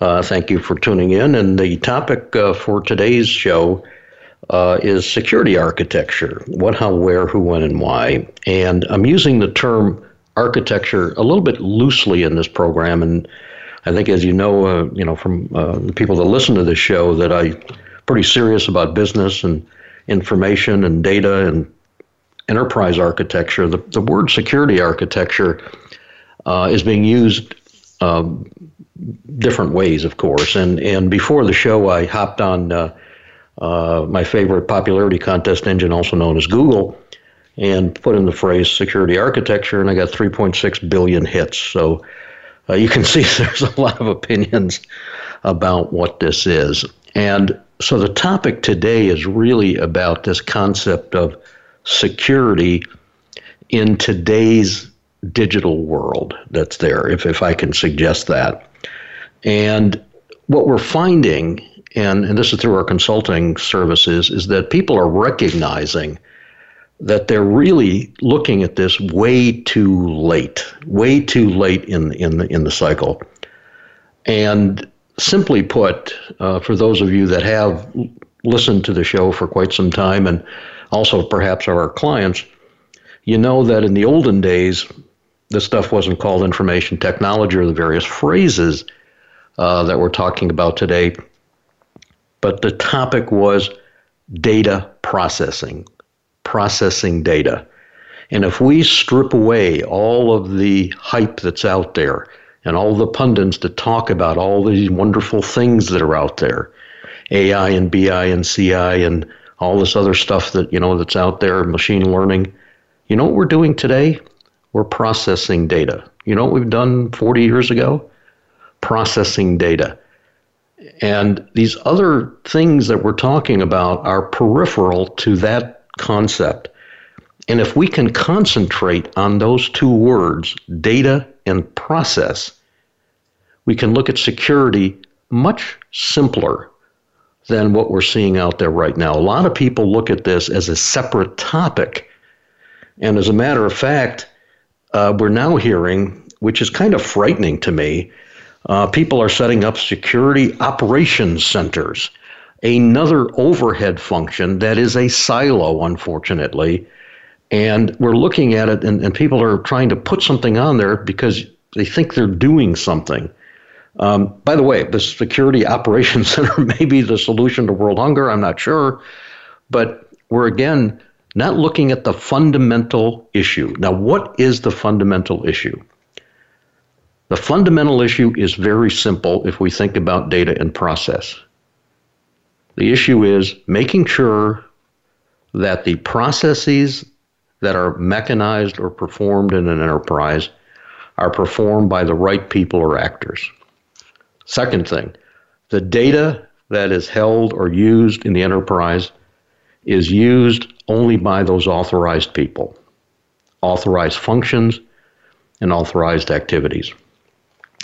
Uh, thank you for tuning in. And the topic uh, for today's show uh, is security architecture what, how, where, who, when, and why. And I'm using the term architecture a little bit loosely in this program. And I think, as you know, uh, you know from uh, the people that listen to this show, that I'm pretty serious about business and information and data and enterprise architecture. The, the word security architecture uh, is being used um, different ways, of course. And and before the show, I hopped on uh, uh, my favorite popularity contest engine, also known as Google, and put in the phrase security architecture, and I got 3.6 billion hits. So uh, you can see there's a lot of opinions about what this is. And so the topic today is really about this concept of security in today's digital world that's there, if, if I can suggest that. And what we're finding, and, and this is through our consulting services, is that people are recognizing that they're really looking at this way too late, way too late in, in, the, in the cycle. And simply put, uh, for those of you that have listened to the show for quite some time, and also perhaps are our clients, you know that in the olden days, this stuff wasn't called information technology or the various phrases uh, that we're talking about today. But the topic was data processing, processing data. And if we strip away all of the hype that's out there and all the pundits that talk about all these wonderful things that are out there, AI and BI and CI and all this other stuff that you know that's out there, machine learning, you know what we're doing today? We're processing data. You know what we've done 40 years ago? Processing data. And these other things that we're talking about are peripheral to that concept. And if we can concentrate on those two words, data and process, we can look at security much simpler than what we're seeing out there right now. A lot of people look at this as a separate topic. And as a matter of fact, uh, we're now hearing, which is kind of frightening to me, uh, people are setting up security operations centers, another overhead function that is a silo, unfortunately. And we're looking at it, and, and people are trying to put something on there because they think they're doing something. Um, by the way, the Security Operations Center may be the solution to world hunger. I'm not sure. But we're again not looking at the fundamental issue. Now, what is the fundamental issue? The fundamental issue is very simple if we think about data and process. The issue is making sure that the processes that are mechanized or performed in an enterprise are performed by the right people or actors. Second thing, the data that is held or used in the enterprise is used only by those authorized people, authorized functions, and authorized activities.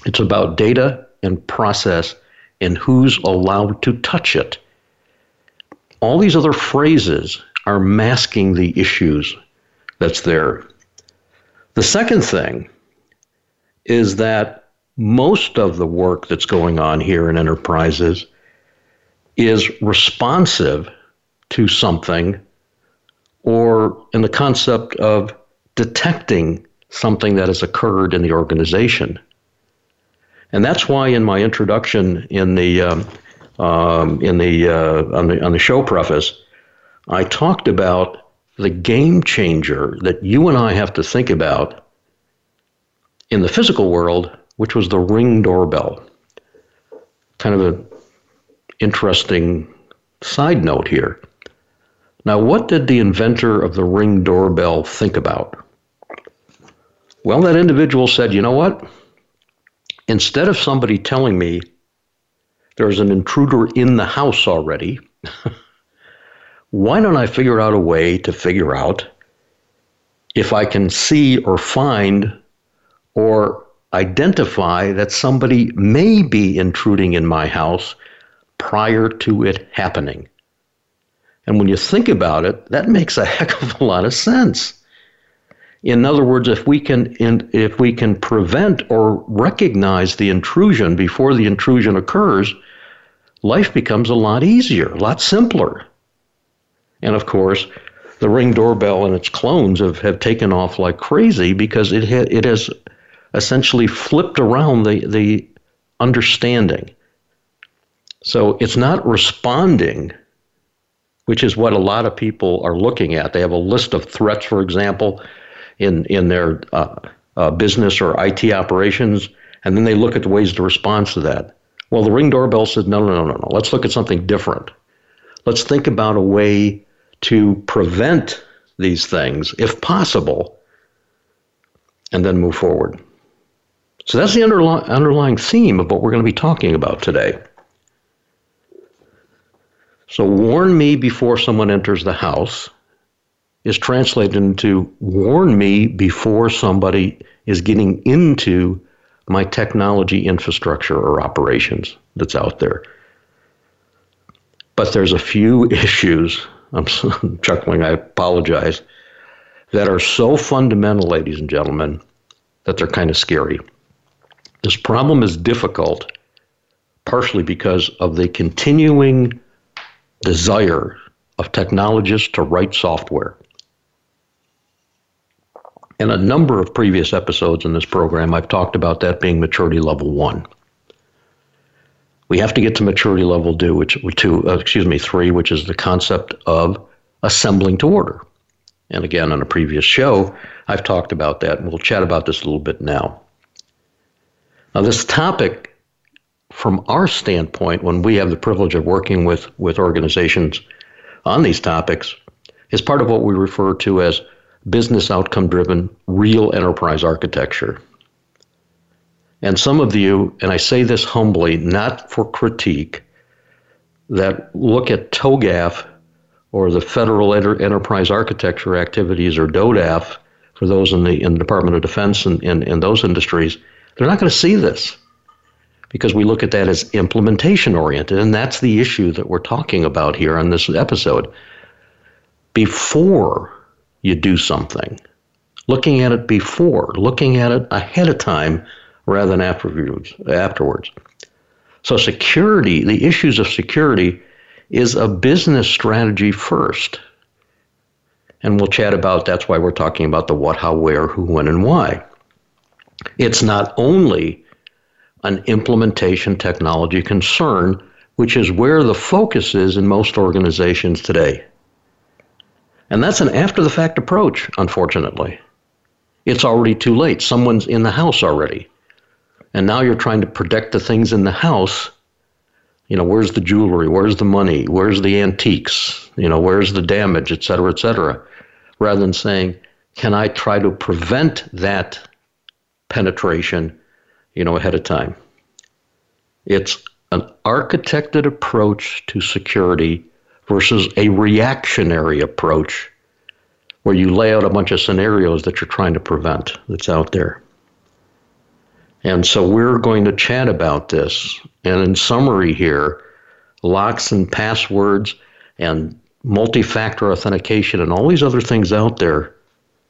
It's about data and process and who's allowed to touch it. All these other phrases are masking the issues that's there. The second thing is that most of the work that's going on here in enterprises is responsive to something or in the concept of detecting something that has occurred in the organization. And that's why in my introduction in the um, um, in the uh, on the on the show preface, I talked about the game changer that you and I have to think about in the physical world, which was the ring doorbell. Kind of an interesting side note here. Now, what did the inventor of the ring doorbell think about? Well, that individual said, you know what? Instead of somebody telling me there's an intruder in the house already. Why don't I figure out a way to figure out if I can see or find or identify that somebody may be intruding in my house prior to it happening? And when you think about it, that makes a heck of a lot of sense. In other words, if we can if we can prevent or recognize the intrusion before the intrusion occurs, life becomes a lot easier, a lot simpler. And of course, the Ring doorbell and its clones have, have taken off like crazy because it ha- it has essentially flipped around the, the understanding. So it's not responding, which is what a lot of people are looking at. They have a list of threats, for example, in in their uh, uh, business or IT operations, and then they look at the ways to respond to that. Well, the Ring doorbell says, no, no, no, no, no. Let's look at something different. Let's think about a way to prevent these things, if possible, and then move forward. So that's the underli- underlying theme of what we're going to be talking about today. So, warn me before someone enters the house is translated into warn me before somebody is getting into my technology infrastructure or operations that's out there. But there's a few issues, I'm chuckling, I apologize, that are so fundamental, ladies and gentlemen, that they're kind of scary. This problem is difficult partially because of the continuing desire of technologists to write software. In a number of previous episodes in this program, I've talked about that being maturity level one. We have to get to maturity level two, which two, uh, excuse me, three, which is the concept of assembling to order. And again, on a previous show, I've talked about that, and we'll chat about this a little bit now. Now, this topic, from our standpoint, when we have the privilege of working with, with organizations on these topics, is part of what we refer to as business outcome driven, real enterprise architecture. And some of you, and I say this humbly, not for critique, that look at TOGAF or the Federal Enter- Enterprise Architecture Activities or DODAF for those in the, in the Department of Defense and in, in those industries, they're not going to see this because we look at that as implementation oriented. And that's the issue that we're talking about here on this episode. Before you do something. Looking at it before, looking at it ahead of time rather than afterwards. afterwards. So, security, the issues of security, is a business strategy first. And we'll chat about that's why we're talking about the what, how, where, who, when, and why. It's not only an implementation technology concern, which is where the focus is in most organizations today. And that's an after the fact approach, unfortunately. It's already too late. Someone's in the house already. And now you're trying to protect the things in the house. You know, where's the jewelry? Where's the money? Where's the antiques? You know, where's the damage, et cetera, et cetera? Rather than saying, can I try to prevent that penetration, you know, ahead of time? It's an architected approach to security versus a reactionary approach where you lay out a bunch of scenarios that you're trying to prevent that's out there. And so we're going to chat about this. And in summary, here, locks and passwords and multi factor authentication and all these other things out there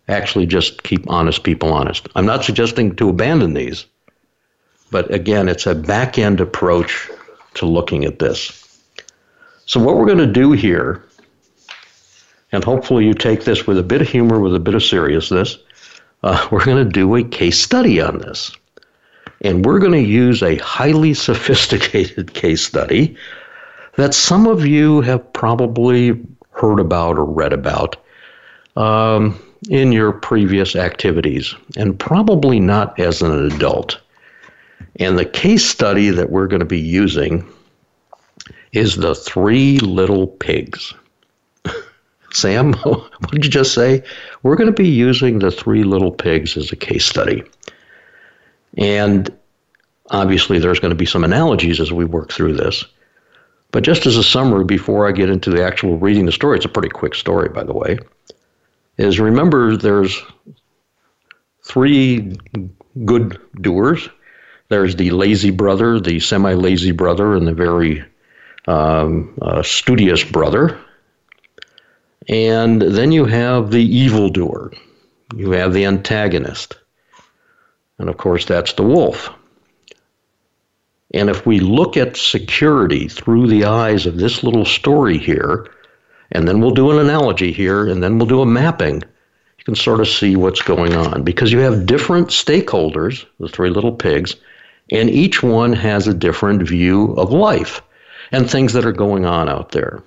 actually just keep honest people honest. I'm not suggesting to abandon these, but again, it's a back end approach to looking at this. So, what we're going to do here, and hopefully you take this with a bit of humor, with a bit of seriousness, uh, we're going to do a case study on this. And we're going to use a highly sophisticated case study that some of you have probably heard about or read about um, in your previous activities, and probably not as an adult. And the case study that we're going to be using is the Three Little Pigs. Sam, what did you just say? We're going to be using the Three Little Pigs as a case study. And Obviously, there's going to be some analogies as we work through this. But just as a summary before I get into the actual reading the story, it's a pretty quick story, by the way, is remember there's three good doers. There's the lazy brother, the semi lazy brother, and the very um, studious brother. And then you have the evildoer. You have the antagonist. And of course, that's the wolf. And if we look at security through the eyes of this little story here, and then we'll do an analogy here, and then we'll do a mapping, you can sort of see what's going on. Because you have different stakeholders, the three little pigs, and each one has a different view of life and things that are going on out there.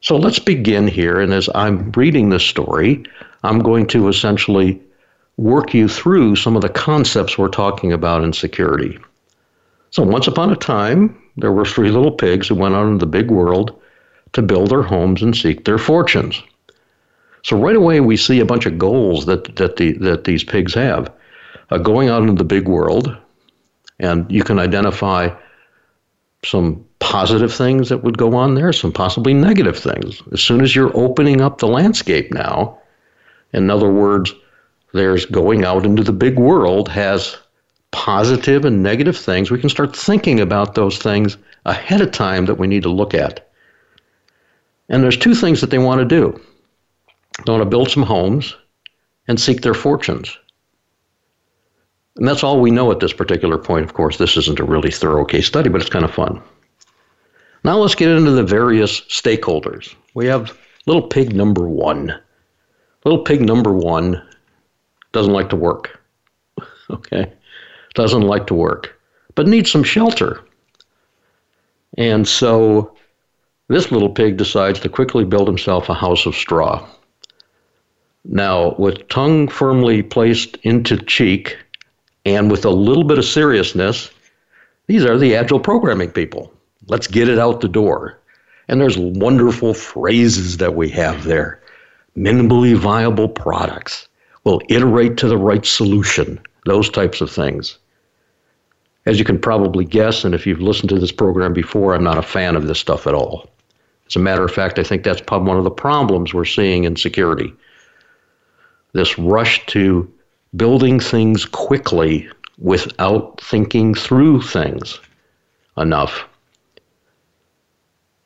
So let's begin here. And as I'm reading this story, I'm going to essentially work you through some of the concepts we're talking about in security. So, once upon a time, there were three little pigs who went out into the big world to build their homes and seek their fortunes. So, right away, we see a bunch of goals that, that, the, that these pigs have. Uh, going out into the big world, and you can identify some positive things that would go on there, some possibly negative things. As soon as you're opening up the landscape now, in other words, there's going out into the big world has positive and negative things. We can start thinking about those things ahead of time that we need to look at. And there's two things that they want to do. They want to build some homes and seek their fortunes. And that's all we know at this particular point. Of course, this isn't a really thorough case study, but it's kind of fun. Now let's get into the various stakeholders. We have little pig number one. Little pig number one doesn't like to work. okay? Doesn't like to work, but needs some shelter. And so this little pig decides to quickly build himself a house of straw. Now, with tongue firmly placed into cheek and with a little bit of seriousness, these are the agile programming people. Let's get it out the door. And there's wonderful phrases that we have there. Minimally viable products We'll iterate to the right solution, those types of things. As you can probably guess, and if you've listened to this program before, I'm not a fan of this stuff at all. As a matter of fact, I think that's one of the problems we're seeing in security. This rush to building things quickly without thinking through things enough.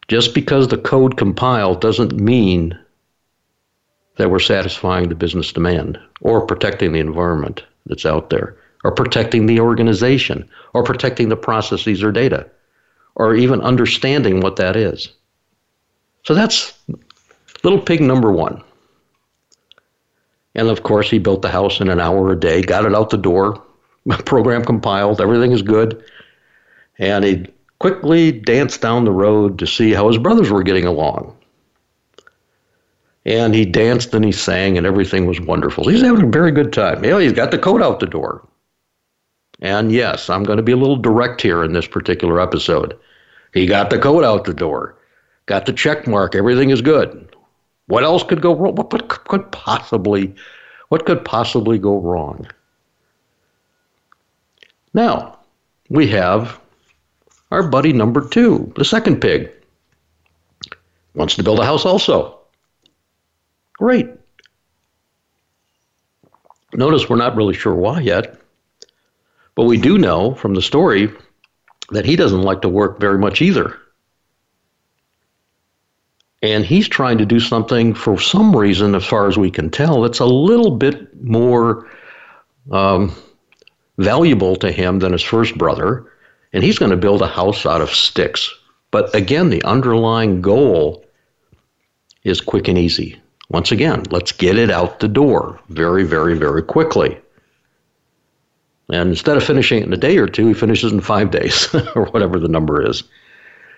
Just because the code compiled doesn't mean that we're satisfying the business demand or protecting the environment that's out there or protecting the organization or protecting the processes or data or even understanding what that is. So that's little pig number one. And of course, he built the house in an hour a day, got it out the door, program compiled, everything is good. And he quickly danced down the road to see how his brothers were getting along. And he danced and he sang, and everything was wonderful. He's having a very good time. You know, he's got the coat out the door. And yes, I'm going to be a little direct here in this particular episode. He got the coat out the door, got the check mark, everything is good. What else could go wrong? What could possibly, what could possibly go wrong? Now, we have our buddy number two, the second pig. Wants to build a house also. Great. Notice we're not really sure why yet, but we do know from the story that he doesn't like to work very much either. And he's trying to do something for some reason, as far as we can tell, that's a little bit more um, valuable to him than his first brother and he's going to build a house out of sticks. But again, the underlying goal is quick and easy. Once again, let's get it out the door very, very, very quickly. And instead of finishing it in a day or two, he finishes in five days or whatever the number is.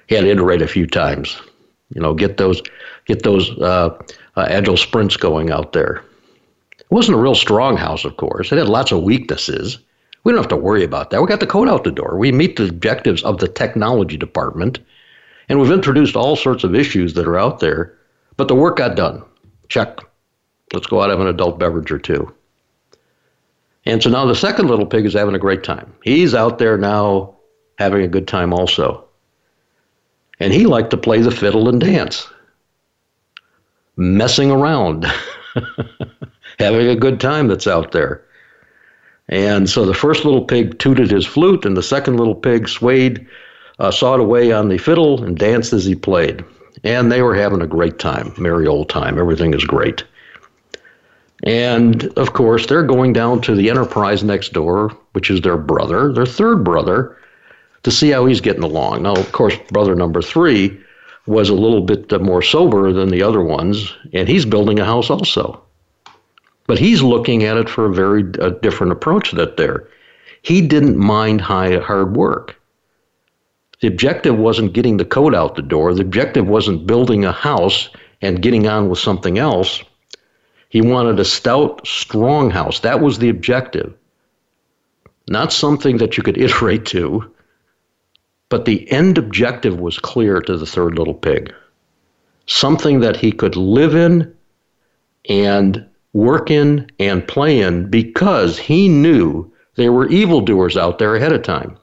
He had to iterate a few times. You know, get those get those uh, uh, agile sprints going out there. It wasn't a real strong house, of course. It had lots of weaknesses. We don't have to worry about that. We got the code out the door. We meet the objectives of the technology department, and we've introduced all sorts of issues that are out there, but the work got done. Check. Let's go out have an adult beverage or two. And so now the second little pig is having a great time. He's out there now having a good time also. And he liked to play the fiddle and dance, messing around, having a good time that's out there. And so the first little pig tooted his flute, and the second little pig swayed, uh, sawed away on the fiddle, and danced as he played. And they were having a great time, merry old time. Everything is great. And of course, they're going down to the enterprise next door, which is their brother, their third brother, to see how he's getting along. Now, of course, brother number three was a little bit more sober than the other ones, and he's building a house also. But he's looking at it for a very a different approach that there. He didn't mind high, hard work. The objective wasn't getting the code out the door. The objective wasn't building a house and getting on with something else. He wanted a stout, strong house. That was the objective. Not something that you could iterate to, but the end objective was clear to the third little pig. Something that he could live in and work in and play in because he knew there were evildoers out there ahead of time.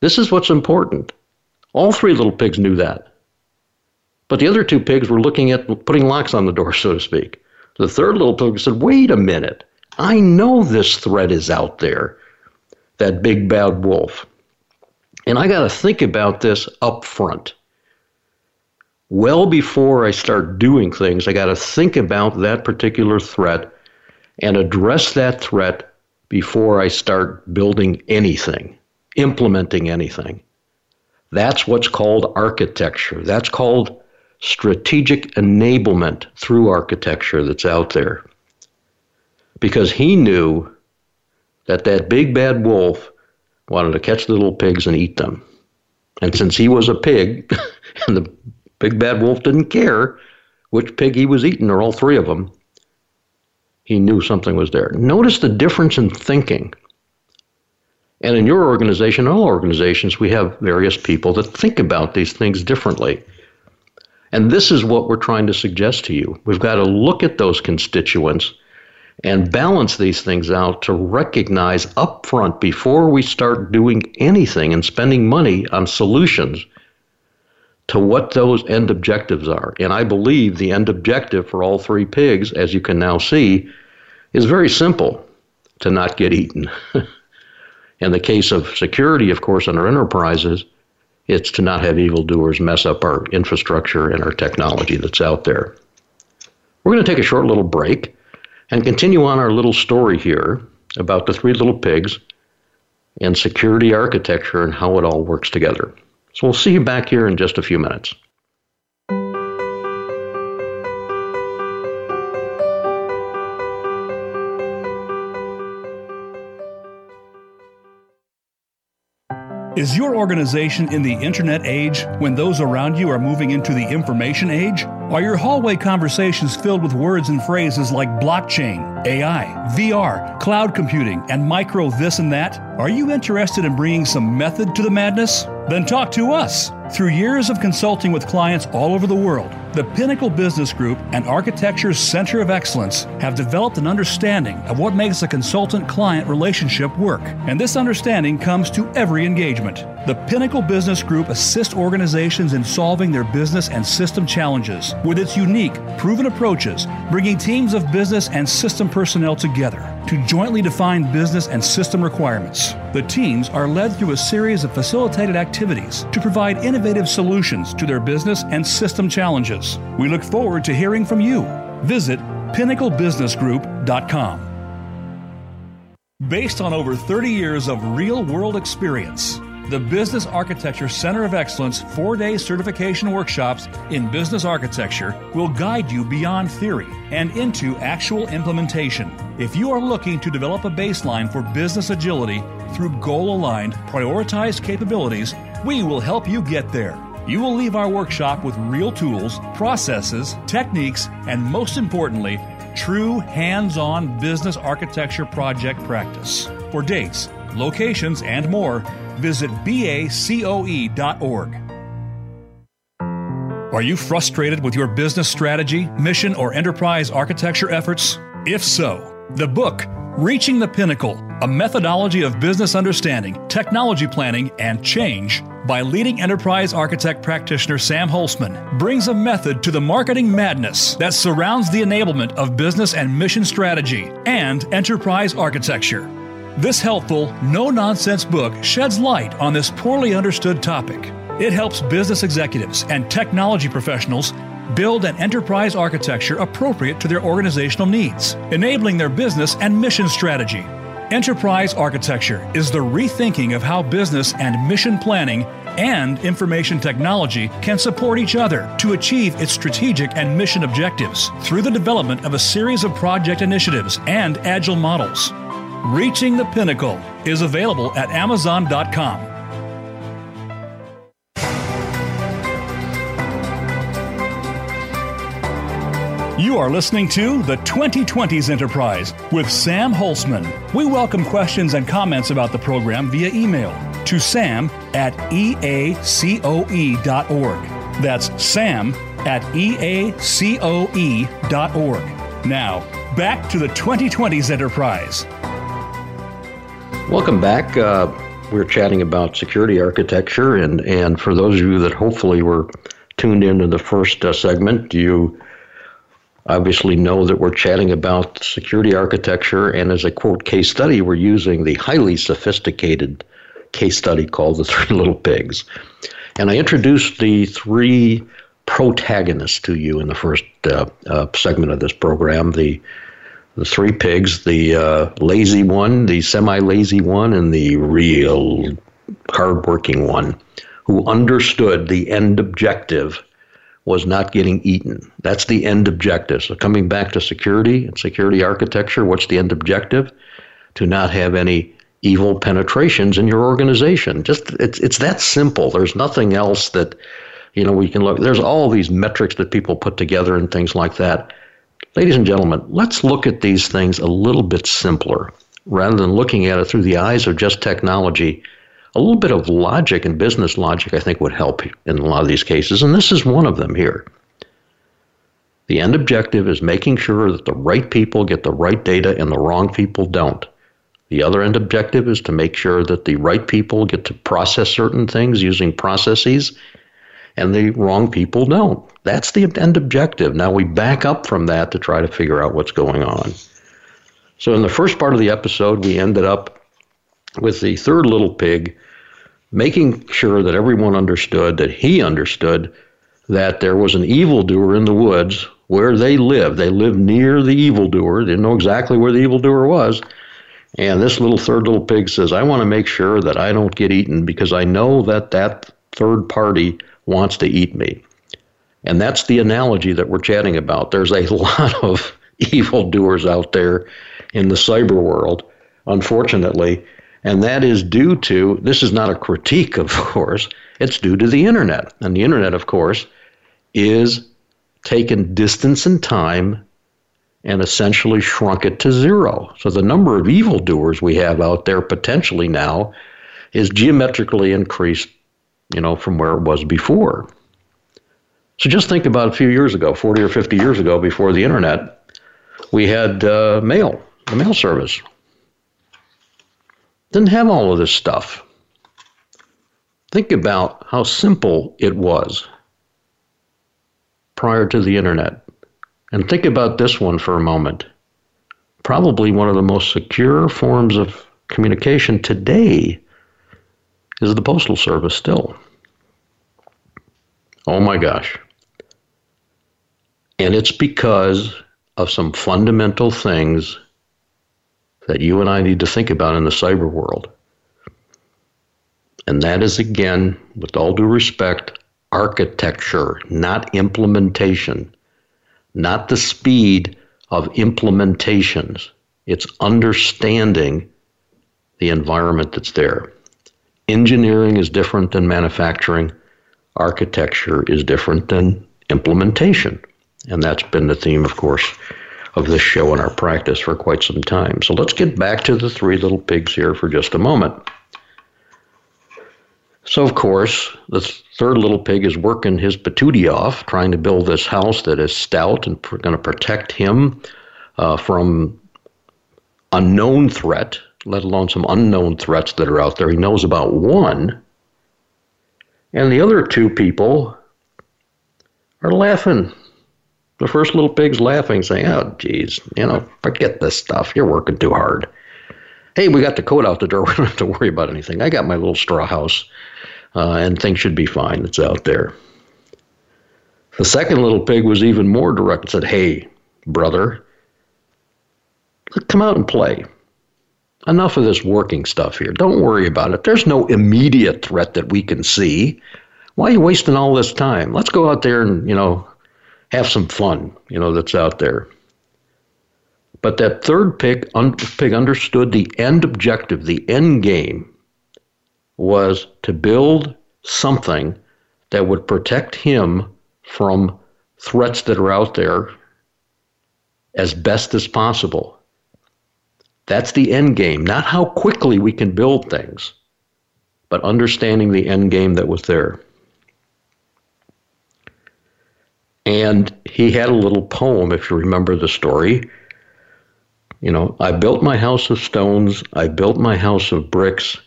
This is what's important. All three little pigs knew that. But the other two pigs were looking at putting locks on the door, so to speak. The third little pig said, Wait a minute. I know this threat is out there, that big bad wolf. And I got to think about this up front. Well before I start doing things, I got to think about that particular threat and address that threat before I start building anything, implementing anything. That's what's called architecture. That's called strategic enablement through architecture that's out there. Because he knew that that big bad wolf wanted to catch the little pigs and eat them. And since he was a pig, and the big bad wolf didn't care which pig he was eating or all three of them, he knew something was there. Notice the difference in thinking. And in your organization, in all organizations, we have various people that think about these things differently. And this is what we're trying to suggest to you. We've got to look at those constituents and balance these things out to recognize upfront before we start doing anything and spending money on solutions to what those end objectives are. And I believe the end objective for all three pigs, as you can now see, is very simple to not get eaten. In the case of security, of course, in our enterprises, it's to not have evildoers mess up our infrastructure and our technology that's out there. We're going to take a short little break and continue on our little story here about the three little pigs and security architecture and how it all works together. So we'll see you back here in just a few minutes. Is your organization in the internet age when those around you are moving into the information age? Are your hallway conversations filled with words and phrases like blockchain, AI, VR, cloud computing, and micro this and that? Are you interested in bringing some method to the madness? Then talk to us. Through years of consulting with clients all over the world, the Pinnacle Business Group and Architecture's Center of Excellence have developed an understanding of what makes a consultant client relationship work. And this understanding comes to every engagement. The Pinnacle Business Group assists organizations in solving their business and system challenges with its unique, proven approaches, bringing teams of business and system personnel together to jointly define business and system requirements. The teams are led through a series of facilitated activities to provide innovative solutions to their business and system challenges. We look forward to hearing from you. Visit pinnaclebusinessgroup.com. Based on over 30 years of real world experience, the Business Architecture Center of Excellence four day certification workshops in business architecture will guide you beyond theory and into actual implementation. If you are looking to develop a baseline for business agility through goal aligned, prioritized capabilities, we will help you get there. You will leave our workshop with real tools, processes, techniques, and most importantly, true hands on business architecture project practice. For dates, locations, and more, visit bacoe.org. Are you frustrated with your business strategy, mission, or enterprise architecture efforts? If so, the book Reaching the Pinnacle, a methodology of business understanding, technology planning, and change by leading enterprise architect practitioner Sam Holcman brings a method to the marketing madness that surrounds the enablement of business and mission strategy and enterprise architecture. This helpful, no nonsense book sheds light on this poorly understood topic. It helps business executives and technology professionals build an enterprise architecture appropriate to their organizational needs, enabling their business and mission strategy. Enterprise architecture is the rethinking of how business and mission planning and information technology can support each other to achieve its strategic and mission objectives through the development of a series of project initiatives and agile models. Reaching the Pinnacle is available at Amazon.com. You are listening to the 2020s Enterprise with Sam Holcman. We welcome questions and comments about the program via email to sam at eacoe.org. That's sam at eacoe.org. Now, back to the 2020s Enterprise. Welcome back. Uh, we're chatting about security architecture, and, and for those of you that hopefully were tuned into the first uh, segment, you obviously know that we're chatting about security architecture, and as a quote case study, we're using the highly sophisticated case study called The Three Little Pigs. And I introduced the three protagonists to you in the first uh, uh, segment of this program the the three pigs, the uh, lazy one, the semi lazy one, and the real hardworking one, who understood the end objective was not getting eaten. That's the end objective. So, coming back to security and security architecture, what's the end objective? To not have any evil penetrations in your organization. Just it's it's that simple. There's nothing else that you know we can look. There's all these metrics that people put together and things like that. Ladies and gentlemen, let's look at these things a little bit simpler rather than looking at it through the eyes of just technology a little bit of logic and business logic, I think, would help in a lot of these cases, and this is one of them here. The end objective is making sure that the right people get the right data and the wrong people don't. The other end objective is to make sure that the right people get to process certain things using processes and the wrong people don't. That's the end objective. Now we back up from that to try to figure out what's going on. So, in the first part of the episode, we ended up with the third little pig, making sure that everyone understood that he understood that there was an evildoer in the woods where they lived. They lived near the evildoer. They didn't know exactly where the evildoer was. And this little third little pig says, I want to make sure that I don't get eaten because I know that that third party wants to eat me. And that's the analogy that we're chatting about. There's a lot of evildoers out there in the cyber world, unfortunately, and that is due to, this is not a critique, of course, it's due to the internet. And the internet, of course, is taken distance and time and essentially shrunk it to zero. So the number of evildoers we have out there potentially now is geometrically increased, you know, from where it was before. So just think about a few years ago, 40 or 50 years ago, before the internet, we had uh, mail, the mail service. Didn't have all of this stuff. Think about how simple it was prior to the internet. And think about this one for a moment. Probably one of the most secure forms of communication today is the Postal Service still. Oh my gosh. And it's because of some fundamental things that you and I need to think about in the cyber world. And that is, again, with all due respect, architecture, not implementation, not the speed of implementations. It's understanding the environment that's there. Engineering is different than manufacturing, architecture is different than implementation. And that's been the theme, of course, of this show in our practice for quite some time. So let's get back to the three little pigs here for just a moment. So, of course, the third little pig is working his patootie off, trying to build this house that is stout and pr- going to protect him uh, from unknown threat, let alone some unknown threats that are out there. He knows about one. And the other two people are laughing. The first little pig's laughing, saying, Oh, geez, you know, forget this stuff. You're working too hard. Hey, we got the coat out the door. We don't have to worry about anything. I got my little straw house, uh, and things should be fine. It's out there. The second little pig was even more direct and said, Hey, brother, come out and play. Enough of this working stuff here. Don't worry about it. There's no immediate threat that we can see. Why are you wasting all this time? Let's go out there and, you know, have some fun, you know, that's out there. But that third pig, un- pig understood the end objective, the end game was to build something that would protect him from threats that are out there as best as possible. That's the end game, not how quickly we can build things, but understanding the end game that was there. And he had a little poem, if you remember the story. You know, I built my house of stones, I built my house of bricks.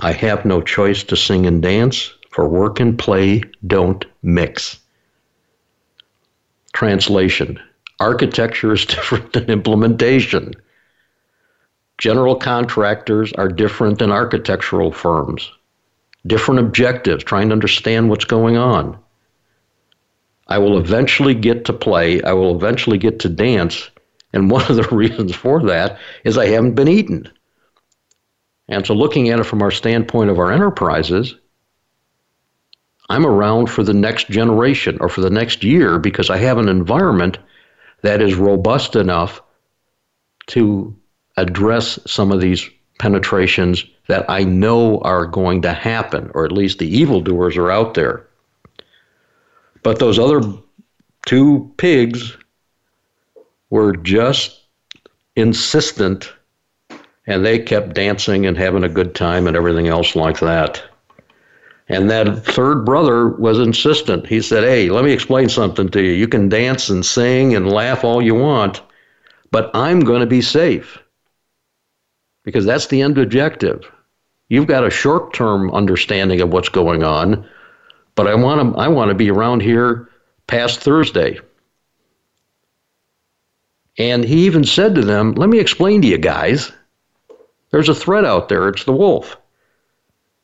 I have no choice to sing and dance, for work and play don't mix. Translation Architecture is different than implementation. General contractors are different than architectural firms. Different objectives, trying to understand what's going on. I will eventually get to play, I will eventually get to dance, and one of the reasons for that is I haven't been eaten. And so, looking at it from our standpoint of our enterprises, I'm around for the next generation or for the next year because I have an environment that is robust enough to address some of these penetrations that I know are going to happen, or at least the evildoers are out there. But those other two pigs were just insistent and they kept dancing and having a good time and everything else like that. And that third brother was insistent. He said, Hey, let me explain something to you. You can dance and sing and laugh all you want, but I'm going to be safe because that's the end objective. You've got a short term understanding of what's going on, but I want to I want to be around here past Thursday. And he even said to them, Let me explain to you guys. There's a threat out there. It's the wolf.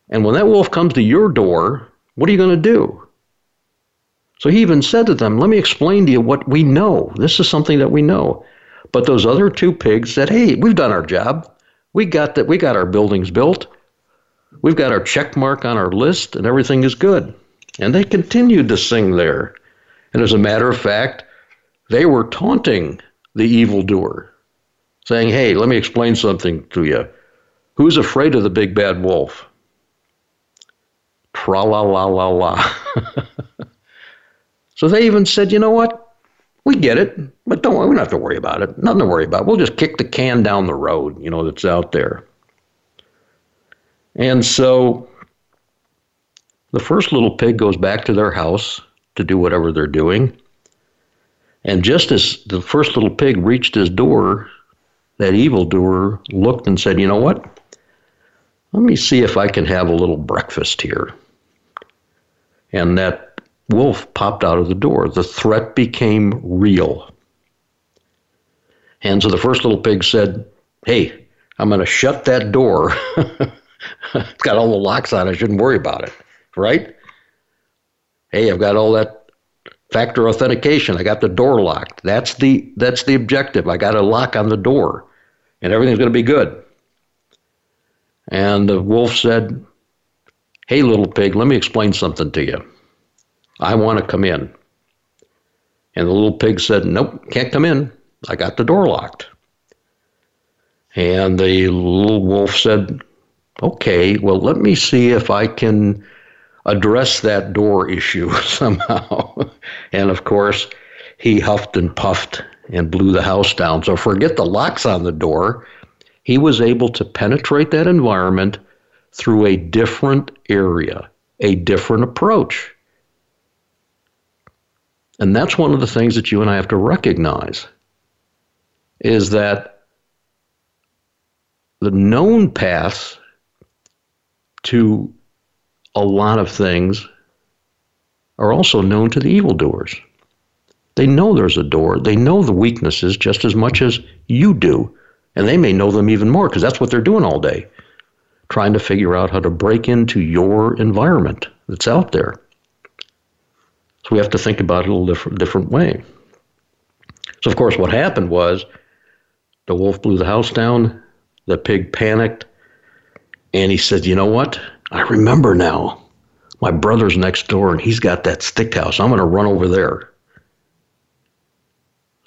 And when that wolf comes to your door, what are you going to do? So he even said to them, Let me explain to you what we know. This is something that we know. But those other two pigs said, Hey, we've done our job. We got that we got our buildings built. We've got our check mark on our list and everything is good. And they continued to sing there. And as a matter of fact, they were taunting the evildoer, saying, Hey, let me explain something to you. Who's afraid of the big bad wolf? Tra la la la la. so they even said, You know what? We get it, but don't we don't have to worry about it. Nothing to worry about. We'll just kick the can down the road, you know, that's out there. And so the first little pig goes back to their house to do whatever they're doing. And just as the first little pig reached his door, that evildoer looked and said, You know what? Let me see if I can have a little breakfast here. And that wolf popped out of the door. The threat became real. And so the first little pig said, Hey, I'm going to shut that door. it's got all the locks on. I shouldn't worry about it. Right? Hey, I've got all that factor authentication. I got the door locked. That's the that's the objective. I got a lock on the door, and everything's going to be good. And the wolf said, "Hey, little pig, let me explain something to you. I want to come in. And the little pig said, Nope, can't come in. I got the door locked. And the little wolf said, Okay, well, let me see if I can address that door issue somehow. and of course, he huffed and puffed and blew the house down. So forget the locks on the door. He was able to penetrate that environment through a different area, a different approach. And that's one of the things that you and I have to recognize is that the known paths to a lot of things are also known to the evildoers. They know there's a door. They know the weaknesses just as much as you do. And they may know them even more because that's what they're doing all day, trying to figure out how to break into your environment that's out there. So we have to think about it a little different, different way. So, of course, what happened was the wolf blew the house down, the pig panicked, and he said, You know what? I remember now. My brother's next door and he's got that stick house. I'm going to run over there.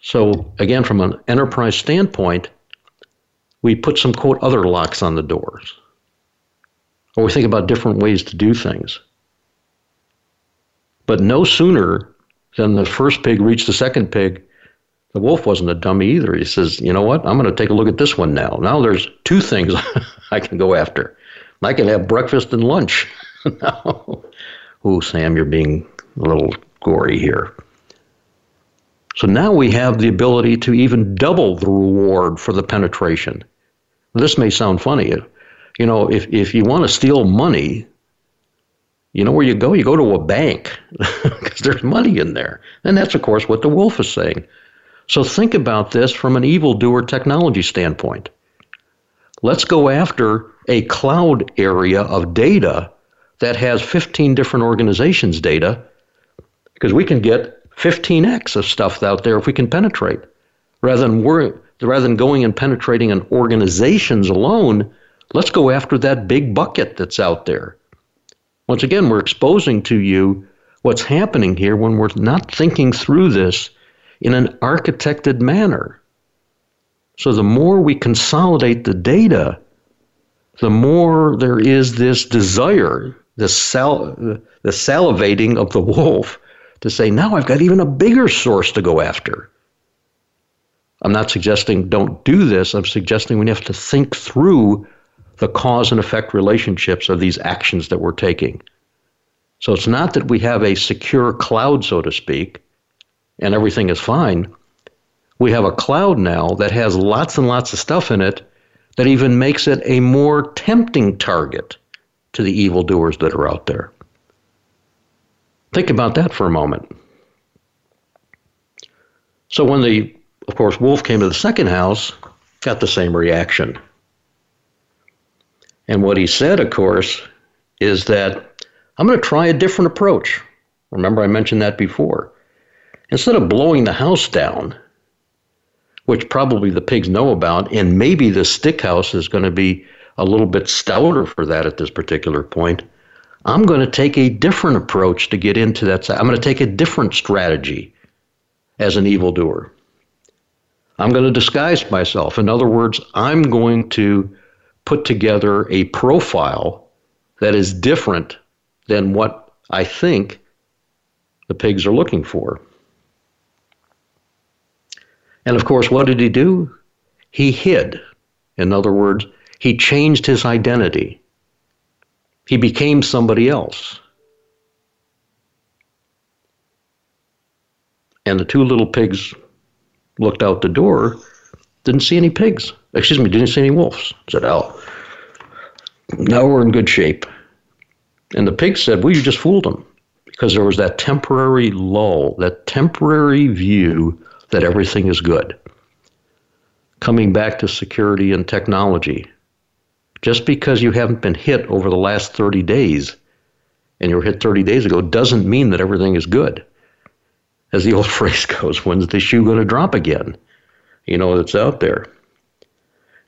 So, again, from an enterprise standpoint, we put some quote other locks on the doors. Or we think about different ways to do things. But no sooner than the first pig reached the second pig, the wolf wasn't a dummy either. He says, You know what? I'm going to take a look at this one now. Now there's two things I can go after. I can have breakfast and lunch. Oh, Sam, you're being a little gory here. So now we have the ability to even double the reward for the penetration. This may sound funny. You know, if, if you want to steal money, you know where you go? You go to a bank because there's money in there. And that's, of course, what the wolf is saying. So think about this from an evildoer technology standpoint. Let's go after a cloud area of data that has 15 different organizations' data because we can get 15x of stuff out there if we can penetrate. Rather than, rather than going and penetrating an organizations alone, let's go after that big bucket that's out there. Once again, we're exposing to you what's happening here when we're not thinking through this in an architected manner. So the more we consolidate the data, the more there is this desire, the, sal- the salivating of the wolf to say, now I've got even a bigger source to go after. I'm not suggesting don't do this. I'm suggesting we have to think through the cause and effect relationships of these actions that we're taking. So it's not that we have a secure cloud, so to speak, and everything is fine we have a cloud now that has lots and lots of stuff in it that even makes it a more tempting target to the evildoers that are out there. Think about that for a moment. So when the, of course, wolf came to the second house, got the same reaction. And what he said, of course, is that I'm going to try a different approach. Remember, I mentioned that before. Instead of blowing the house down, which probably the pigs know about, and maybe the stick house is going to be a little bit stouter for that at this particular point. I'm going to take a different approach to get into that. I'm going to take a different strategy as an evildoer. I'm going to disguise myself. In other words, I'm going to put together a profile that is different than what I think the pigs are looking for. And of course, what did he do? He hid. In other words, he changed his identity. He became somebody else. And the two little pigs looked out the door, didn't see any pigs. Excuse me, didn't see any wolves. Said, Oh, now we're in good shape. And the pigs said, Well, you just fooled them. Because there was that temporary lull, that temporary view that everything is good. Coming back to security and technology, just because you haven't been hit over the last 30 days and you were hit 30 days ago doesn't mean that everything is good. As the old phrase goes, when's the shoe going to drop again? You know, it's out there.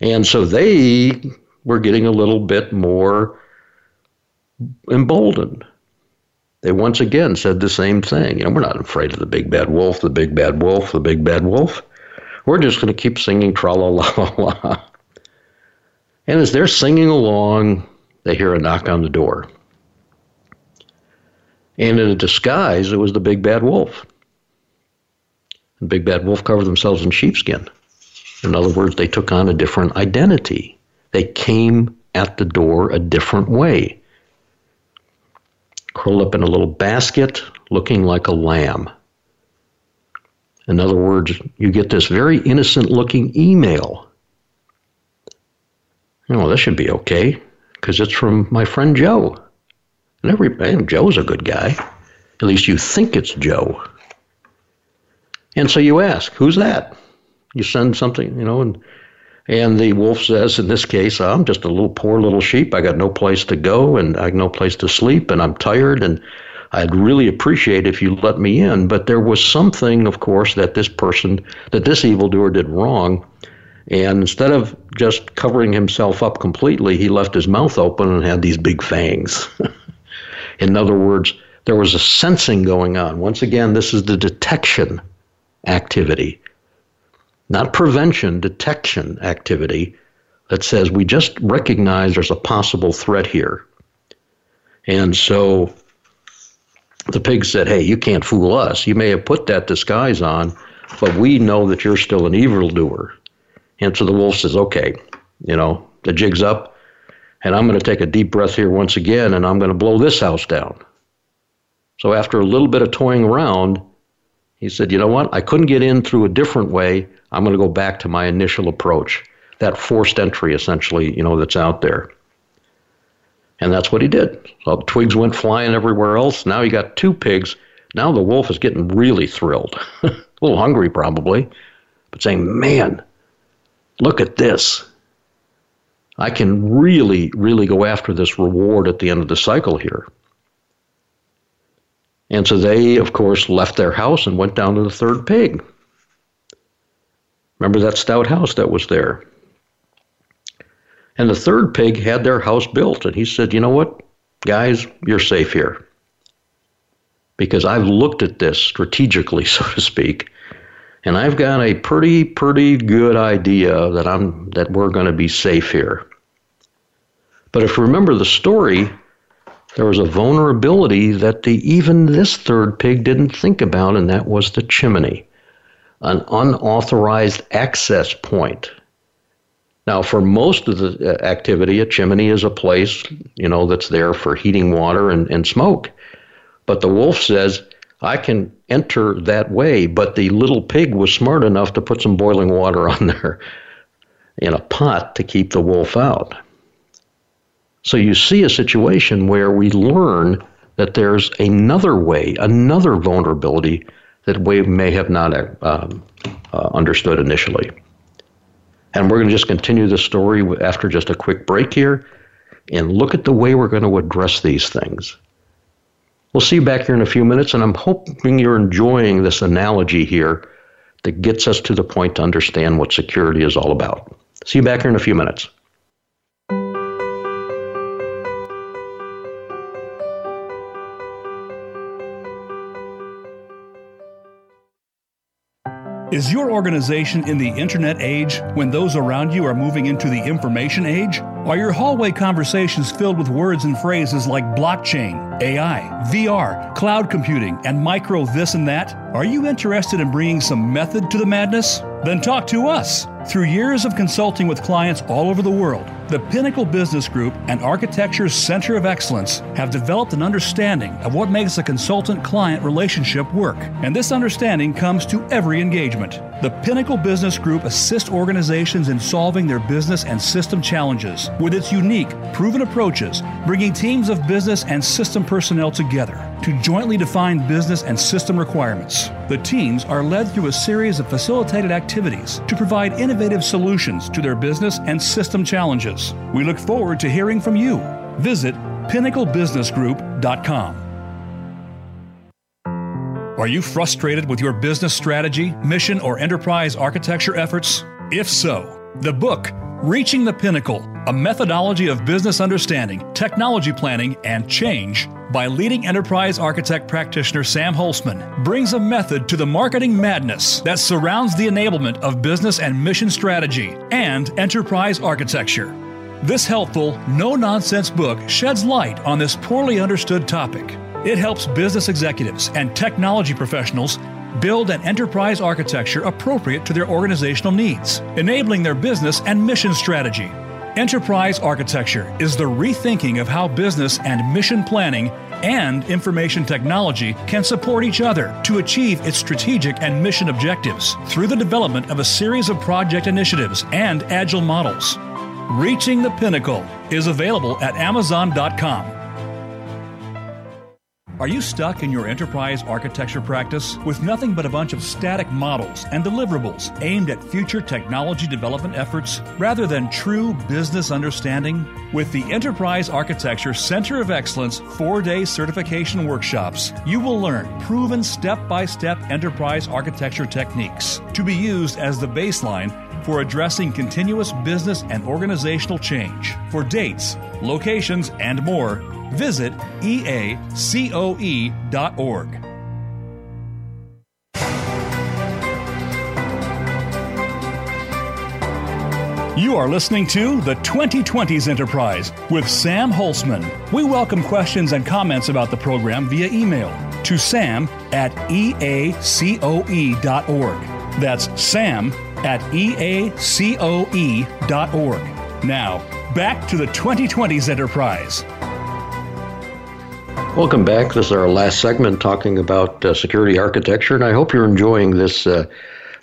And so they were getting a little bit more emboldened they once again said the same thing. You know, we're not afraid of the big bad wolf, the big bad wolf, the big bad wolf. We're just going to keep singing tra la la la. And as they're singing along, they hear a knock on the door. And in a disguise, it was the big bad wolf. The big bad wolf covered themselves in sheepskin. In other words, they took on a different identity. They came at the door a different way curled up in a little basket looking like a lamb. In other words, you get this very innocent looking email. Oh, this should be okay because it's from my friend Joe. And every and Joe's a good guy. At least you think it's Joe. And so you ask, who's that? You send something, you know, and and the wolf says, in this case, I'm just a little poor little sheep. I got no place to go and I got no place to sleep and I'm tired and I'd really appreciate if you let me in. But there was something, of course, that this person, that this evildoer did wrong. And instead of just covering himself up completely, he left his mouth open and had these big fangs. in other words, there was a sensing going on. Once again, this is the detection activity not prevention, detection activity that says we just recognize there's a possible threat here. And so the pig said, Hey, you can't fool us. You may have put that disguise on, but we know that you're still an evildoer. And so the wolf says, Okay, you know, the jig's up, and I'm going to take a deep breath here once again, and I'm going to blow this house down. So after a little bit of toying around, he said, You know what? I couldn't get in through a different way. I'm going to go back to my initial approach, that forced entry, essentially, you know, that's out there. And that's what he did. So the twigs went flying everywhere else. Now you got two pigs. Now the wolf is getting really thrilled, a little hungry probably, but saying, Man, look at this. I can really, really go after this reward at the end of the cycle here. And so they, of course, left their house and went down to the third pig. Remember that stout house that was there? And the third pig had their house built, and he said, You know what, guys, you're safe here. Because I've looked at this strategically, so to speak, and I've got a pretty, pretty good idea that I'm that we're going to be safe here. But if you remember the story, there was a vulnerability that the, even this third pig didn't think about, and that was the chimney an unauthorized access point. Now, for most of the uh, activity, a chimney is a place, you know, that's there for heating water and, and smoke. But the wolf says, I can enter that way, but the little pig was smart enough to put some boiling water on there in a pot to keep the wolf out. So you see a situation where we learn that there's another way, another vulnerability that we may have not um, uh, understood initially. And we're going to just continue the story after just a quick break here and look at the way we're going to address these things. We'll see you back here in a few minutes, and I'm hoping you're enjoying this analogy here that gets us to the point to understand what security is all about. See you back here in a few minutes. Is your organization in the internet age when those around you are moving into the information age? Are your hallway conversations filled with words and phrases like blockchain, AI, VR, cloud computing, and micro this and that? Are you interested in bringing some method to the madness? Then talk to us. Through years of consulting with clients all over the world, the Pinnacle Business Group and Architecture's Center of Excellence have developed an understanding of what makes a consultant client relationship work. And this understanding comes to every engagement. The Pinnacle Business Group assists organizations in solving their business and system challenges with its unique, proven approaches, bringing teams of business and system personnel together to jointly define business and system requirements. The teams are led through a series of facilitated activities to provide innovative solutions to their business and system challenges. We look forward to hearing from you. Visit pinnaclebusinessgroup.com. Are you frustrated with your business strategy, mission, or enterprise architecture efforts? If so, the book, Reaching the Pinnacle A Methodology of Business Understanding, Technology Planning, and Change by leading enterprise architect practitioner Sam Holcman brings a method to the marketing madness that surrounds the enablement of business and mission strategy and enterprise architecture. This helpful, no nonsense book sheds light on this poorly understood topic. It helps business executives and technology professionals build an enterprise architecture appropriate to their organizational needs, enabling their business and mission strategy. Enterprise architecture is the rethinking of how business and mission planning and information technology can support each other to achieve its strategic and mission objectives through the development of a series of project initiatives and agile models. Reaching the Pinnacle is available at Amazon.com. Are you stuck in your enterprise architecture practice with nothing but a bunch of static models and deliverables aimed at future technology development efforts rather than true business understanding? With the Enterprise Architecture Center of Excellence four day certification workshops, you will learn proven step by step enterprise architecture techniques to be used as the baseline for addressing continuous business and organizational change. For dates, locations, and more, visit eacoe.org. You are listening to the 2020s Enterprise with Sam Holcman. We welcome questions and comments about the program via email to sam at eacoe.org. That's sam at eacoe.org. Now, back to the 2020s Enterprise. Welcome back. This is our last segment talking about uh, security architecture, and I hope you're enjoying this uh,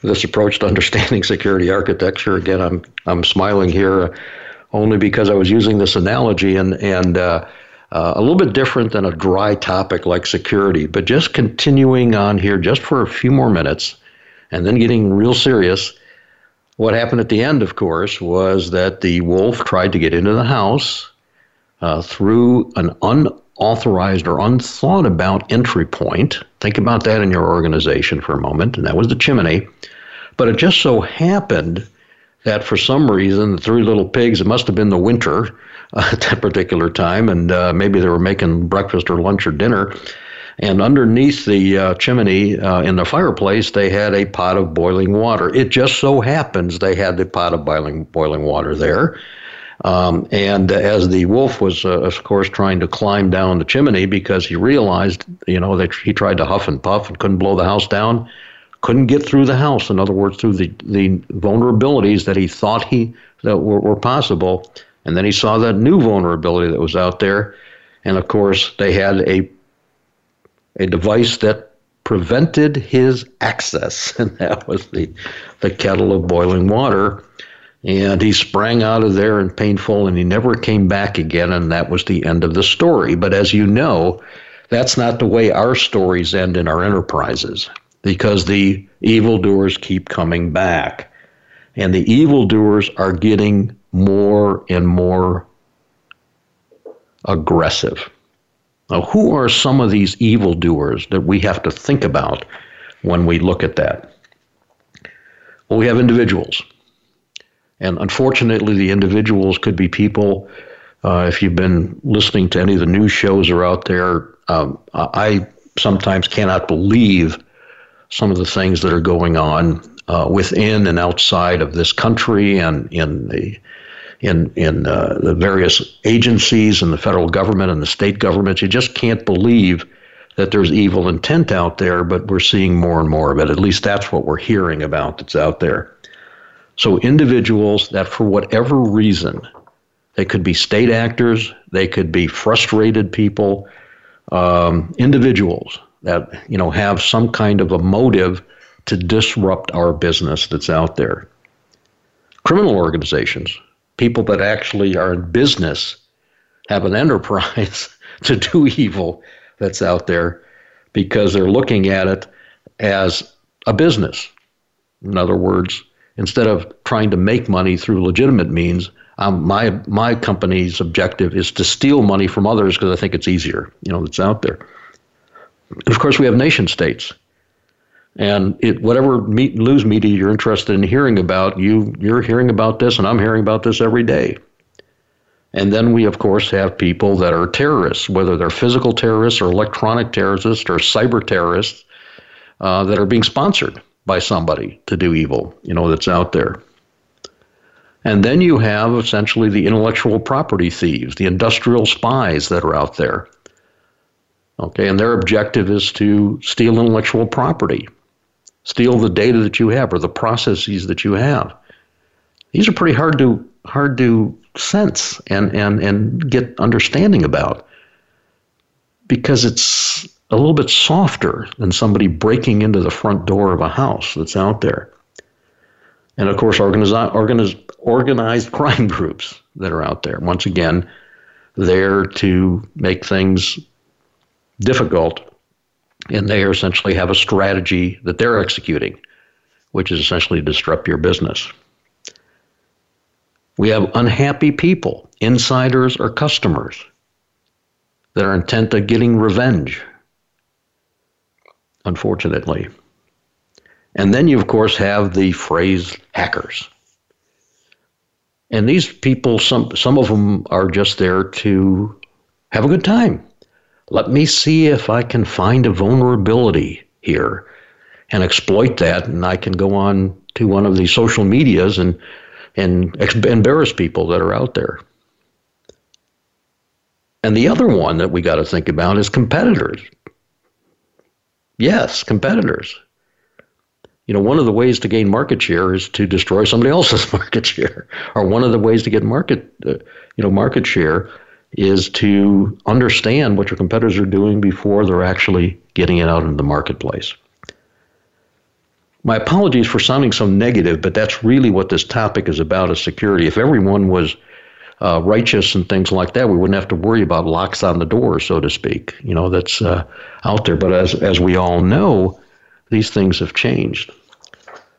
this approach to understanding security architecture. Again, I'm I'm smiling here uh, only because I was using this analogy and and uh, uh, a little bit different than a dry topic like security, but just continuing on here just for a few more minutes, and then getting real serious. What happened at the end, of course, was that the wolf tried to get into the house uh, through an unauthorized or unthought about entry point. Think about that in your organization for a moment, and that was the chimney. But it just so happened that for some reason, the three little pigs, it must have been the winter uh, at that particular time, and uh, maybe they were making breakfast or lunch or dinner. And underneath the uh, chimney uh, in the fireplace, they had a pot of boiling water. It just so happens they had the pot of boiling boiling water there. Um, and as the wolf was, uh, of course, trying to climb down the chimney because he realized, you know, that he tried to huff and puff and couldn't blow the house down, couldn't get through the house. In other words, through the, the vulnerabilities that he thought he that were, were possible. And then he saw that new vulnerability that was out there. And of course, they had a a device that prevented his access, and that was the the kettle of boiling water. And he sprang out of there in painful and he never came back again and that was the end of the story. But as you know that's not the way our stories end in our enterprises because the evildoers keep coming back. And the evildoers are getting more and more aggressive now who are some of these evildoers that we have to think about when we look at that well we have individuals and unfortunately, the individuals could be people. Uh, if you've been listening to any of the news shows are out there, um, I sometimes cannot believe some of the things that are going on uh, within and outside of this country and in the in in uh, the various agencies and the federal government and the state governments. You just can't believe that there's evil intent out there, but we're seeing more and more of it. At least that's what we're hearing about that's out there. So individuals that, for whatever reason, they could be state actors, they could be frustrated people, um, individuals that you know have some kind of a motive to disrupt our business that's out there. Criminal organizations, people that actually are in business, have an enterprise to do evil that's out there because they're looking at it as a business. In other words, instead of trying to make money through legitimate means, um, my my company's objective is to steal money from others because I think it's easier. You know, it's out there. Of course, we have nation states, and it whatever meet, news media you're interested in hearing about, you you're hearing about this, and I'm hearing about this every day. And then we, of course, have people that are terrorists, whether they're physical terrorists or electronic terrorists or cyber terrorists, uh, that are being sponsored by somebody to do evil, you know, that's out there. And then you have essentially the intellectual property thieves, the industrial spies that are out there. Okay, and their objective is to steal intellectual property, steal the data that you have or the processes that you have. These are pretty hard to hard to sense and and and get understanding about because it's a little bit softer than somebody breaking into the front door of a house that's out there. And of course, organized, organized, organized crime groups that are out there. Once again, there to make things difficult. And they essentially have a strategy that they're executing, which is essentially to disrupt your business. We have unhappy people, insiders or customers, that are intent on getting revenge, unfortunately. And then you, of course, have the phrase hackers. And these people, some, some of them are just there to have a good time. Let me see if I can find a vulnerability here and exploit that. And I can go on to one of these social medias and, and embarrass people that are out there. And the other one that we got to think about is competitors. Yes, competitors you know, one of the ways to gain market share is to destroy somebody else's market share, or one of the ways to get market, uh, you know, market share is to understand what your competitors are doing before they're actually getting it out into the marketplace. My apologies for sounding so negative, but that's really what this topic is about: is security. If everyone was uh, righteous and things like that, we wouldn't have to worry about locks on the door, so to speak. You know, that's uh, out there. But as as we all know these things have changed.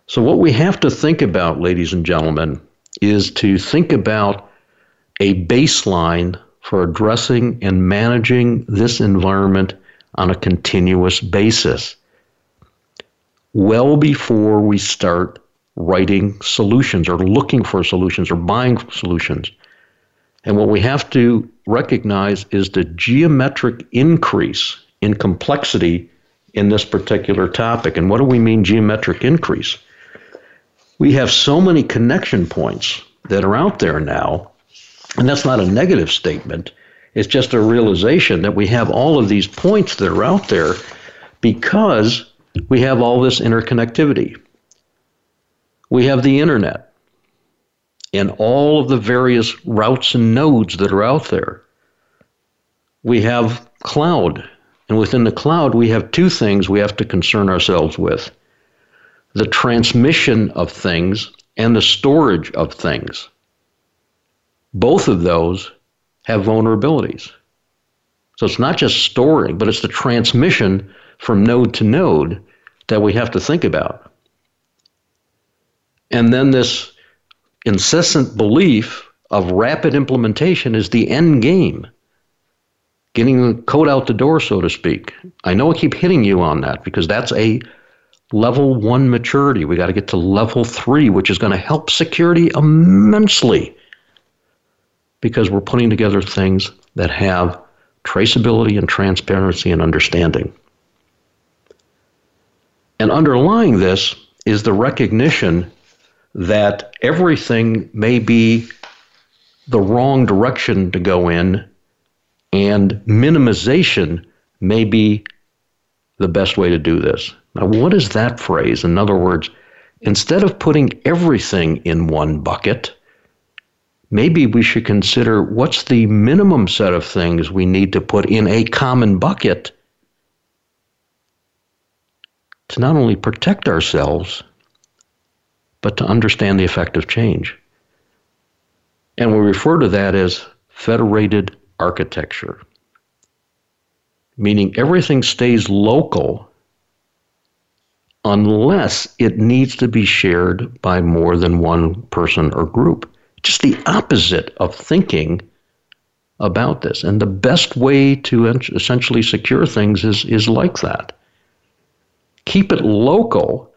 So, what we have to think about, ladies and gentlemen, is to think about a baseline for addressing and managing this environment on a continuous basis well before we start writing solutions or looking for solutions or buying solutions. And what we have to recognize is the geometric increase in complexity in this particular topic. And what do we mean geometric increase? We have so many connection points that are out there now, and that's not a negative statement. It's just a realization that we have all of these points that are out there because we have all this interconnectivity. We have the internet and all of the various routes and nodes that are out there. We have cloud and within the cloud, we have two things we have to concern ourselves with the transmission of things and the storage of things. Both of those have vulnerabilities. So it's not just storing, but it's the transmission from node to node that we have to think about. And then this incessant belief of rapid implementation is the end game getting the code out the door, so to speak. I know I keep hitting you on that because that's a level one maturity. We got to get to level three, which is going to help security immensely because we're putting together things that have traceability and transparency and understanding. And underlying this is the recognition that everything may be the wrong direction to go in and minimization may be the best way to do this. Now, what is that phrase? In other words, instead of putting everything in one bucket, maybe we should consider what's the minimum set of things we need to put in a common bucket to not only protect ourselves, but to understand the effect of change. And we refer to that as federated architecture, meaning everything stays local unless it needs to be shared by more than one person or group. Just the opposite of thinking about this. And the best way to essentially secure things is, is like that. Keep it local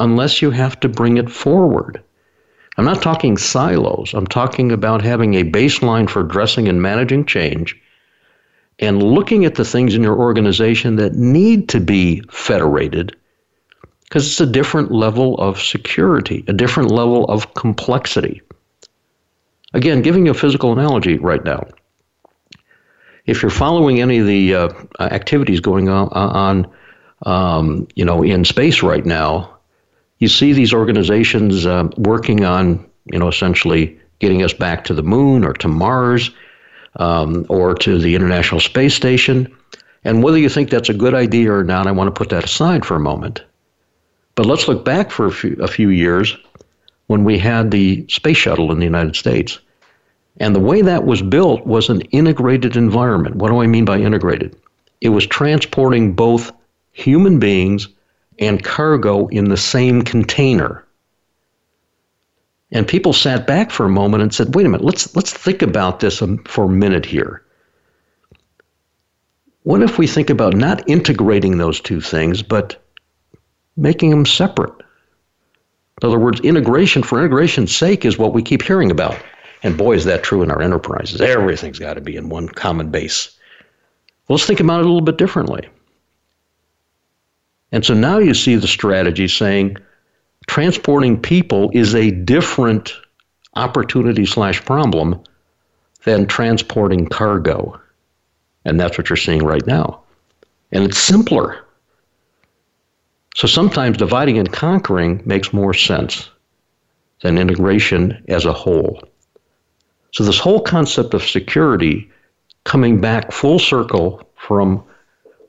unless you have to bring it forward. I'm not talking silos. I'm talking about having a baseline for addressing and managing change and looking at the things in your organization that need to be federated because it's a different level of security, a different level of complexity. Again, giving you a physical analogy right now. If you're following any of the uh, activities going on, on um, you know, in space right now, you see these organizations uh, working on, you know, essentially getting us back to the moon or to Mars um, or to the International Space Station. And whether you think that's a good idea or not, I want to put that aside for a moment. But let's look back for a few, a few years. When we had the space shuttle in the United States. And the way that was built was an integrated environment. What do I mean by integrated? It was transporting both human beings and cargo in the same container. And people sat back for a moment and said, "Wait a minute, let's let's think about this um, for a minute here. What if we think about not integrating those two things, but making them separate? In other words, integration for integration's sake is what we keep hearing about. And boy, is that true in our enterprises. Everything's got to be in one common base. Well, let's think about it a little bit differently. And so now you see the strategy saying transporting people is a different opportunity slash problem than transporting cargo. And that's what you're seeing right now. And it's simpler. So sometimes dividing and conquering makes more sense than integration as a whole. So, this whole concept of security coming back full circle from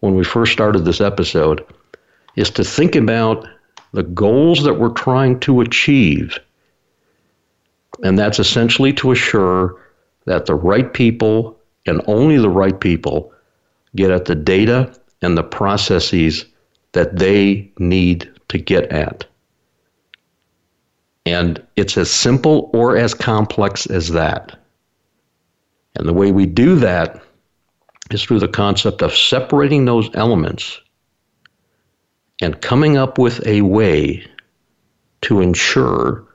when we first started this episode is to think about the goals that we're trying to achieve. And that's essentially to assure that the right people and only the right people get at the data and the processes that they need to get at. And it's as simple or as complex as that. And the way we do that is through the concept of separating those elements and coming up with a way to ensure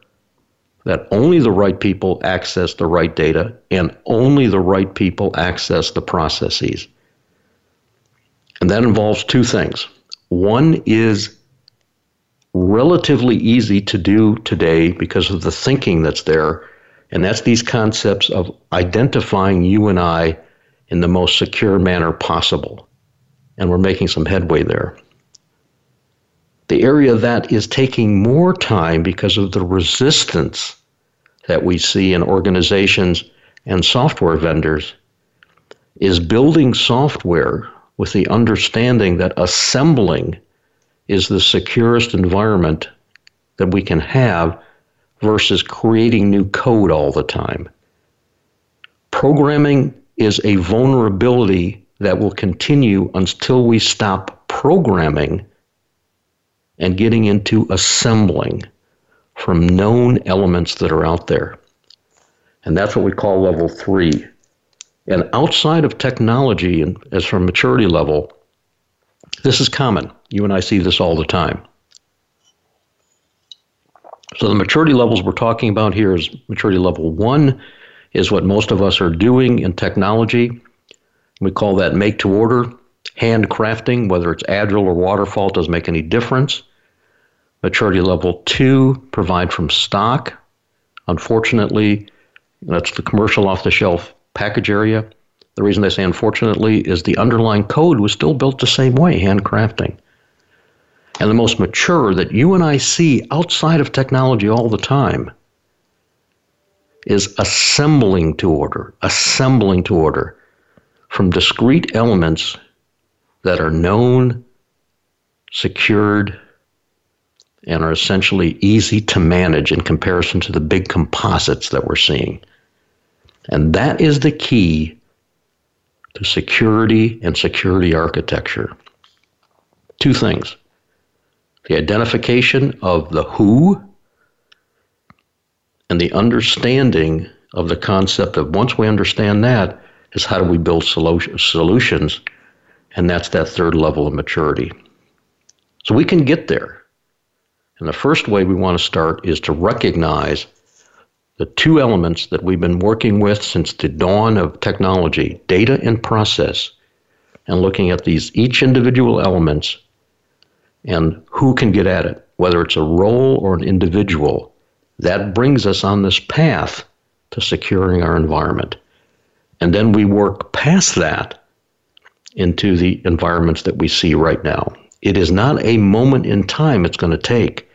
that only the right people access the right data and only the right people access the processes. And that involves two things. One is relatively easy to do today because of the thinking that's there, and that's these concepts of identifying you and I in the most secure manner possible. And we're making some headway there. The area that is taking more time because of the resistance that we see in organizations and software vendors is building software with the understanding that assembling is the securest environment that we can have versus creating new code all the time. Programming is a vulnerability that will continue until we stop programming and getting into assembling from known elements that are out there. And that's what we call level three. And outside of technology, and as from maturity level, this is common. You and I see this all the time. So the maturity levels we're talking about here is maturity level one is what most of us are doing in technology. We call that make to order. Handcrafting, whether it's agile or waterfall, doesn't make any difference. Maturity level two, provide from stock. Unfortunately, that's the commercial off the shelf package area. The reason they say unfortunately is the underlying code was still built the same way, handcrafting. And the most mature that you and I see outside of technology all the time is assembling to order, assembling to order from discrete elements that are known, secured, and are essentially easy to manage in comparison to the big composites that we're seeing. And that is the key to security and security architecture. Two things. The identification of the who and the understanding of the concept of once we understand that is how do we build solutions and that's that third level of maturity. So we can get there. And the first way we want to start is to recognize the two elements that we've been working with since the dawn of technology data and process, and looking at these each individual elements and who can get at it, whether it's a role or an individual. That brings us on this path to securing our environment. And then we work past that into the environments that we see right now. It is not a moment in time it's going to take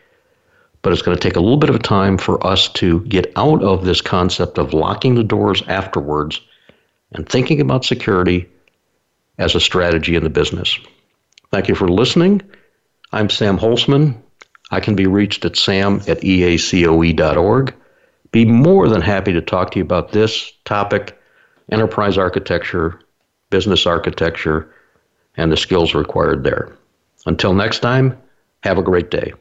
but it's going to take a little bit of time for us to get out of this concept of locking the doors afterwards and thinking about security as a strategy in the business. Thank you for listening. I'm Sam Holcman. I can be reached at sam at eacoe.org. Be more than happy to talk to you about this topic enterprise architecture, business architecture, and the skills required there. Until next time, have a great day.